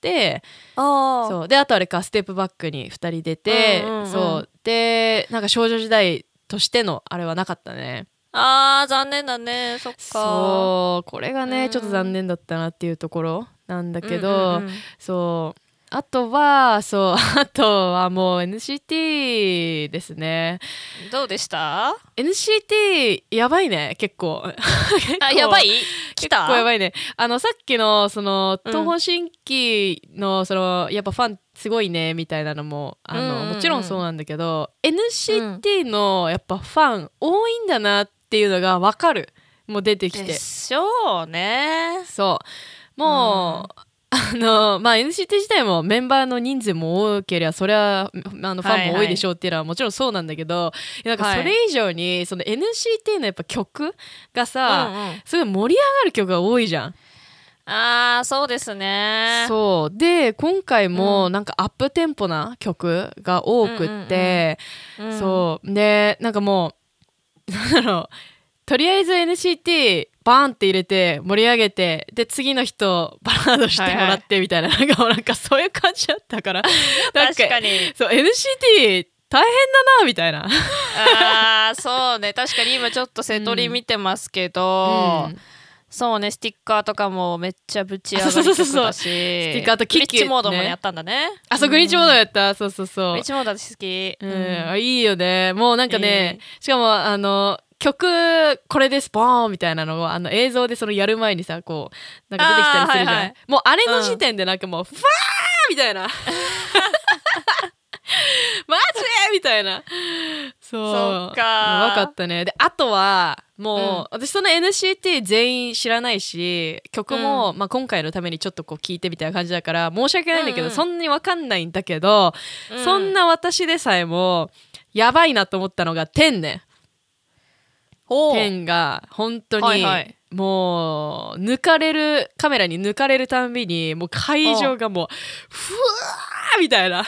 あそう。であとあれかステップバックに2人出て、うんうんうんそう。でなんか少女時代としてのあれはなかったね。あー残念だね。そっか。そう。これがね、うん。ちょっと残念だったなっていうところなんだけど、うんうんうん。そうあとはそう あとはもう NCT ですね。どうでした？あ NCT やばいね結構。結構やばい？来結た？構やばいね。あのさっきのそのうん。東方神起のそのやっぱファンすごいねみたいなのもあの、うんうんうん。もちろんそうなんだけど NCT のやっぱファン多いんだなっていうのが分かる。もう出てきでてしょうね。そう。もう、あのまあ NCT 自体もメンバーの人数も多ければそれはあのファンも多いでしょうっていうのはもちろんそうなんだけど、いやなんかそれ以上にその NCT のやっぱ曲がさ、うんうん。すごい盛り上がる曲が多いじゃん。あーそうですね。そう。で今回もうん。なんかアップテンポな曲が多くって、うんそう。でなんかもう なんだろう。とりあえず NCT バーンって入れて盛り上げてで次の人バラードしてもらってみたいな、なんかなんかそういう感じだったから。確かに。そう NCT 大変だなみたいな。あーそうね。確かに今ちょっと瀬戸り見てますけど、うん。そうねスティッカーとかもめっちゃぶち上がりあそうそうそうそう。曲だしステティッカーとキッキグリッチモードもねやったんだね。あそうグリーチモードやった、そうそうそう。グリッチモード私好き、うんあいいよね。もうなんかね、いしかもあの曲これですボーンみたいなのをあの映像でそのやる前にさこうなんか出てきたりするじゃん、はいはいもうあれの時点でなんかもう、ファーみたいな。マジ？みたいな。そう。そっか。やばかったね。であとはもう、私その NCT 全員知らないし曲も、まあ、今回のためにちょっとこう聞いてみたいな感じだから申し訳ないんだけど、うんうん。そんなに分かんないんだけど、うん。そんな私でさえもやばいなと思ったのが天ねおう。天が本当に、はいはい。もう抜かれるカメラに抜かれるたんびにもう会場がもうふわーみたいな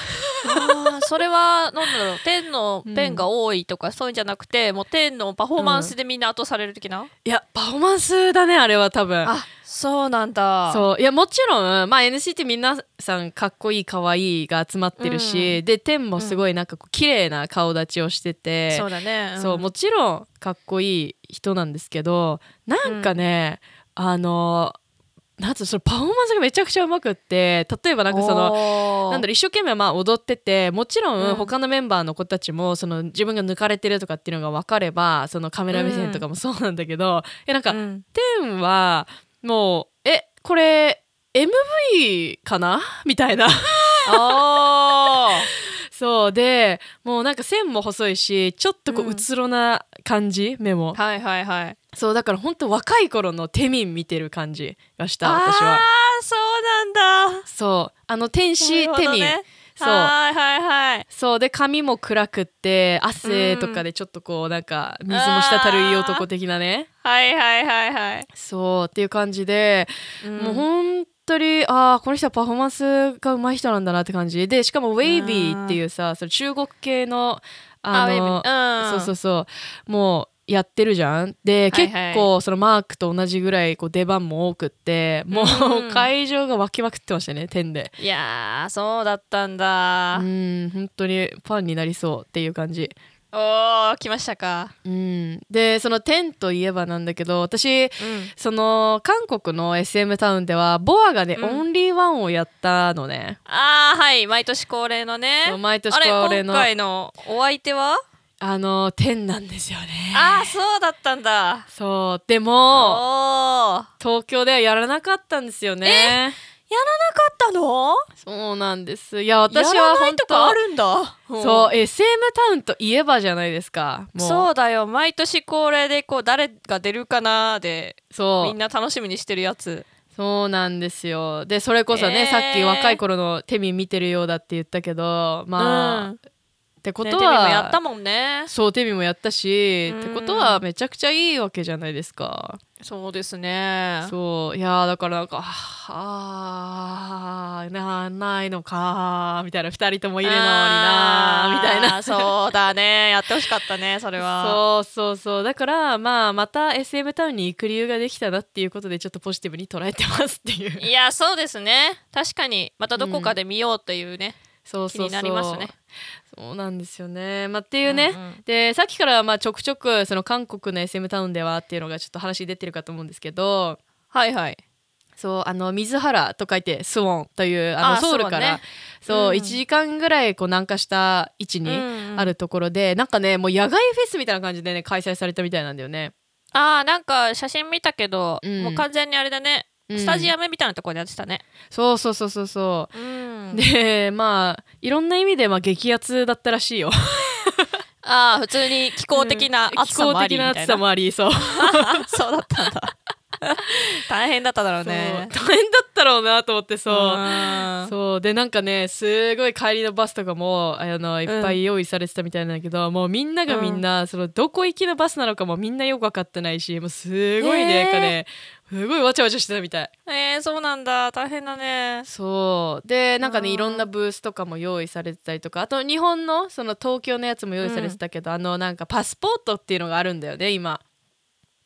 それはなんだろう 天のペンが多いとか、そういうんじゃなくてもう天のパフォーマンスでみんな後される的な、いやパフォーマンスだねあれは多分。あそうなんだ。そう。いやもちろん、まあ、NCT 皆さんかっこいいかわいいが集まってるし、で天もすごいなんかこう綺麗な顔立ちをしてて、そうだね、ん。そうもちろんかっこいい人なんですけどなんかね、あのなんつそのパフォーマンスがめちゃくちゃうまくって例えばなんかそののなんだろう一生懸命まあ踊っててもちろうん。ん他のメンバーの子たちもその自分が抜かれてるとかっていうのが分かればそのカメラ目線とかもそうなんだけど、えなんか、うん。天はもうえこれ MV かな？みたいな。あ そうでもうなんか線も細いしちょっとこううつろな感じ、目も。ーはいはいはい。そうだから本当若い頃のテミン見てる感じがした私あは。ーそうなんだ。そうあの天使テミン、ね、そう。はいはいはい。そうで髪も暗くって汗とかでちょっとこうなんか水も滴るいい男的なね。はいはいはいはい、そうっていう感じで、うん。もう本当にああこの人はパフォーマンスが上手い人なんだなって感じ。でしかもウェイビーっていうさその中国系のあのーうん。そうそうそう。もうやってるじゃん。で、はいはい。結構そのマークと同じぐらいこう出番も多くってもううん会場が沸きまくってましたね天で。いやーそうだったんだ。うん本当にファンになりそうっていう感じおー来ましたか。うん、でその10といえばなんだけど私うん。その韓国の SM タウンではボアがね、うん。オンリーワンをやったのね。あーはい。毎年恒例のね。毎年恒例の。今回のお相手は？あの10なんですよね。ああそうだったんだ。そう。でも東京ではやらなかったんですよねなかったの？そうなんです。いや私は本当とかあるんだ。そう SM タウンといえばじゃないですか。そうだよ。毎年恒例でこう誰が出るかなでそう。みんな楽しみにしてるやつ。そうなんですよ。でそれこそね、えー。さっき若い頃のテミ見てるようだって言ったけどまあ、うんってこねテレビとは、もやったもんね。そうテミもやったし、うんってことはめちゃくちゃいいわけじゃないですか。そうですね。そう。いやーだからなんかあーなないのかーみたいな2人ともいるのになーみたいな。そうだね。やってほしかったねそれは。そうそうそう。だからまあまた SM タウンに行く理由ができたなっていうことでちょっとポジティブに捉えてますっていう。いやそうですね。確かにまたどこかで見ようっていうね、そうそうそう。気になりますね。そうなんですよね。まあっていうね、うんうん。でさっきからまあちょくちょくその韓国の SM タウンではっていうのがちょっと話出てるかと思うんですけど。はいはい。そうあの水原と書いてスウォンというあのあソウルから。そう,、そうね。うん。1時間ぐらいこう南下した位置にあるところで、なんかねもう野外フェスみたいな感じでね開催されたみたいなんだよね。あーなんか写真見たけど、うん。もう完全にあれだね、うんスタジアムみたいなところでやってたね。そうそうそうそうそう。うん。でまあいろんな意味でまあ激アツだったらしいよ。ああ普通に気候的な暑さもあり気候的な暑さもありそう。そうだったんだ。大変だっただろうね。大変だったろうなと思ってそう。うん。そう。でなんかねすごい帰りのバスとかもあのいっぱい用意されてたみたいなんだけど、もうみんながみんな、そのどこ行きのバスなのかもみんなよく分かってないしもうすごいねへー。かねすごいわちゃわちゃしてたみたい。えー、そうなんだ。大変だね。そう。でなんかねいろんなブースとかも用意されてたりとか。あと日本のその東京のやつも用意されてたけど、あのなんかパスポートっていうのがあるんだよね今。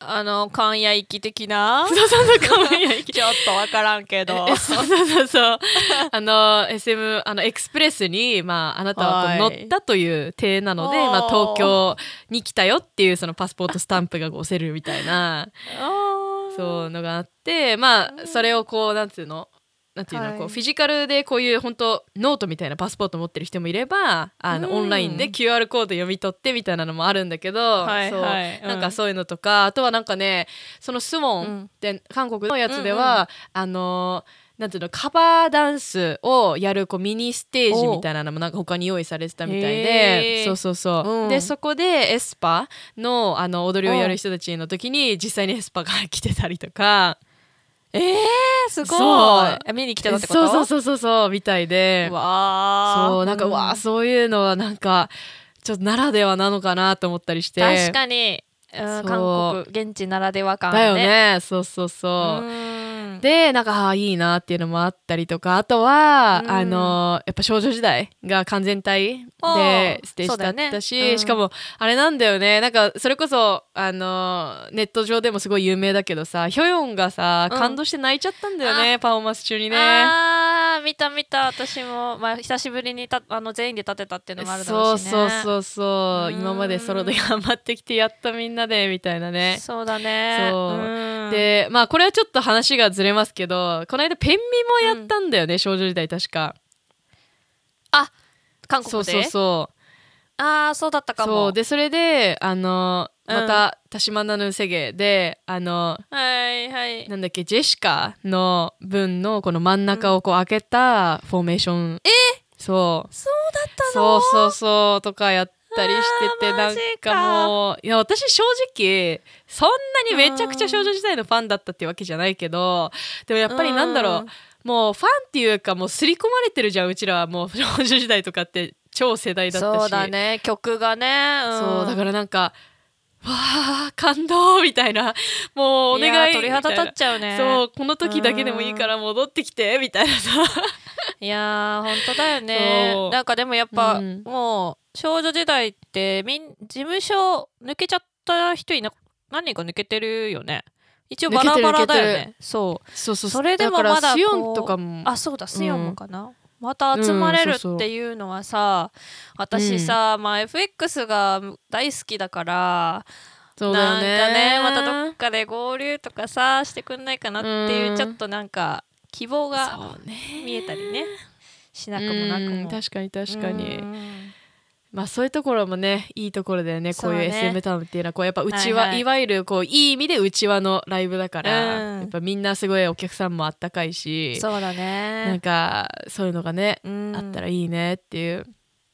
あの関谷行き的な？そうそうそうかわいいちょっとわからんけど。えそうそうそうそう。あの SM あの Express に、まあ、あなたはこう乗はい。ったという体なので、まあ、東京に来たよっていうそのパスポートスタンプが押せるみたいな。あーそうのがあってまあそれをこうなんていうの？なんていうの、はい。こうフィジカルでこういう本当ノートみたいなパスポート持ってる人もいればあの、うん。オンラインで QR コード読み取ってみたいなのもあるんだけど、はいそうはい。うん。なんかそういうのとかあとはなんかねそのスウォンって韓国のやつでは、あのなんていうのカバーダンスをやるこうミニステージみたいなのもなんか他に用意されてたみたいで。そうそうそう、うん。でそこで aespa のあの踊りをやる人たちの時に実際に aespa が来てたりとか。えー、すごい。見に来てたってこと？そうそうそうそうそうみたいで。うわー。そうなんか、うわあそういうのはなんかちょっとならではなのかなと思ったりして。確かに、うん、韓国現地ならでは感あだよるねね。そうそうそう、うんでなんかあーいいなっていうのもあったりとかあとは、うん。あのやっぱ少女時代が完全体あでーステージだったし、ね。うん。しかもあれなんだよね。なんかそれこそあのネット上でもすごい有名だけどさヒョヨンがさうん。感動して泣いちゃったんだよね、パフォーマンス中にね。見た見た。私も、まあ、久しぶりにたあの全員で立てたっていうのもあるだろそううしね。そうそうそうう。ん。今までソロで頑張ってきてやっとみんなでみたいなね。そうだね。そう。うん。でまあこれはちょっと話がずれますけどこの間ペンミもやったんだよね、少女時代確か。韓国で？そうそうそう。ああそうだったかも。そう。でそれであのうんまた「たしまなぬせげ」であのはいはい。なんだっけジェシカの分のこの真ん中をこう開けたフォーメーション、え？そう。そうだったそうそうそうとかやったりしててなんかかもういや私正直そんなにめちゃくちゃ少女時代のファンだったっていうわけじゃないけどでもやっぱりなんだろう、うんもうファンっていうかもう刷り込まれてるじゃんうちらは。もう 少女時代とかって超世代だったし。そうだね曲がね、うん、そうだからなんかわあ感動みたいな。もうお願い鳥肌立っちゃうね。そうこの時だけでもいいから戻ってきてみたいなさ。いやー本当だよね。なんかでもやっぱ、うん。もう少女時代ってみん事務所抜けちゃった人いな何人か抜けてるよね。一応バラバラだよね。そう。そうそうそれでもまだこうスヨンとかも。あそうだスヨンもかな、また集まれるっていうのはさ、私さ、まあ FX が大好きだからそうだよね。なんかねまたどっかで合流とかさしてくんないかなっていう、うん。ちょっとなんか希望が見えたりね。しなくもなくうんも確かに確かに、うんまあそういうところもねいいところだよね。こういう SM タウンっていうのはこうやっぱ内輪、はいはい。いわゆるこういい意味で内輪のライブだから、うん。やっぱみんなすごいお客さんもあったかいしそうだなんねかそういうのがね、うん。あったらいいねっていう、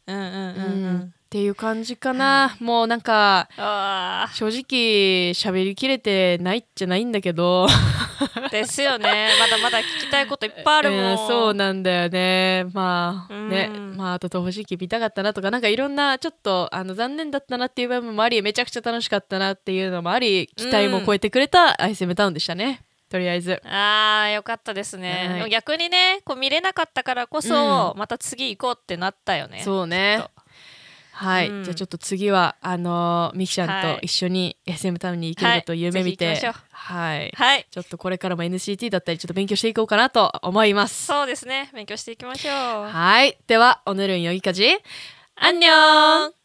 うんうんうんううんんっていう感じかな、もうなんかあ正直喋りきれてないじゃないんだけど。ー ですよね。まだまだ聞きたいこといっぱいあるもん、うんそうなんだよね。まあね、うん。まああと東方神起見たかったなとかなんかいろんなちょっとあの残念だったなっていう部分もありめちゃくちゃ楽しかったなっていうのもあり期待も超えてくれた ISM タウンでしたね。とりあえず。あーよかったですね、はい。逆にねこう見れなかったからこそ、また次行こうってなったよね。そうねはい、うん。じゃあちょっと次はあのーミキちゃんはい。と一緒に SM タウンに行けると夢見て。はい。はい。はい。ちょっとこれからも NCT だったりちょっと勉強していこうかなと思います。そうですね。勉強していきましょう。はい。ではオネルンよいかじ。アンニョン